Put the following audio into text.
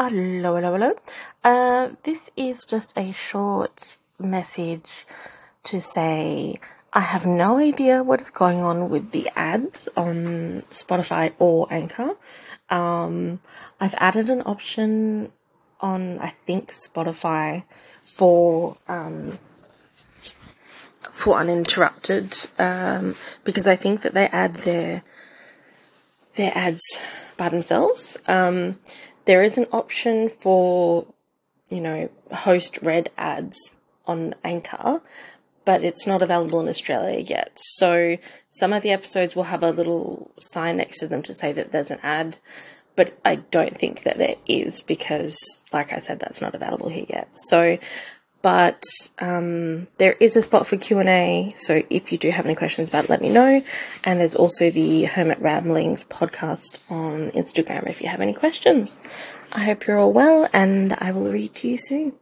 Hello, hello, hello. Uh, this is just a short message to say I have no idea what is going on with the ads on Spotify or Anchor. Um, I've added an option on, I think, Spotify for, um, for uninterrupted, um, because I think that they add their, their ads by themselves. Um, there is an option for, you know, host read ads on Anchor, but it's not available in Australia yet. So some of the episodes will have a little sign next to them to say that there's an ad, but I don't think that there is because, like I said, that's not available here yet. So, but um, there is a spot for Q and A. So if you do have any questions about, it, let me know. And there's also the Hermit Ramblings podcast on Instagram if you have any questions. I hope you're all well, and I will read to you soon.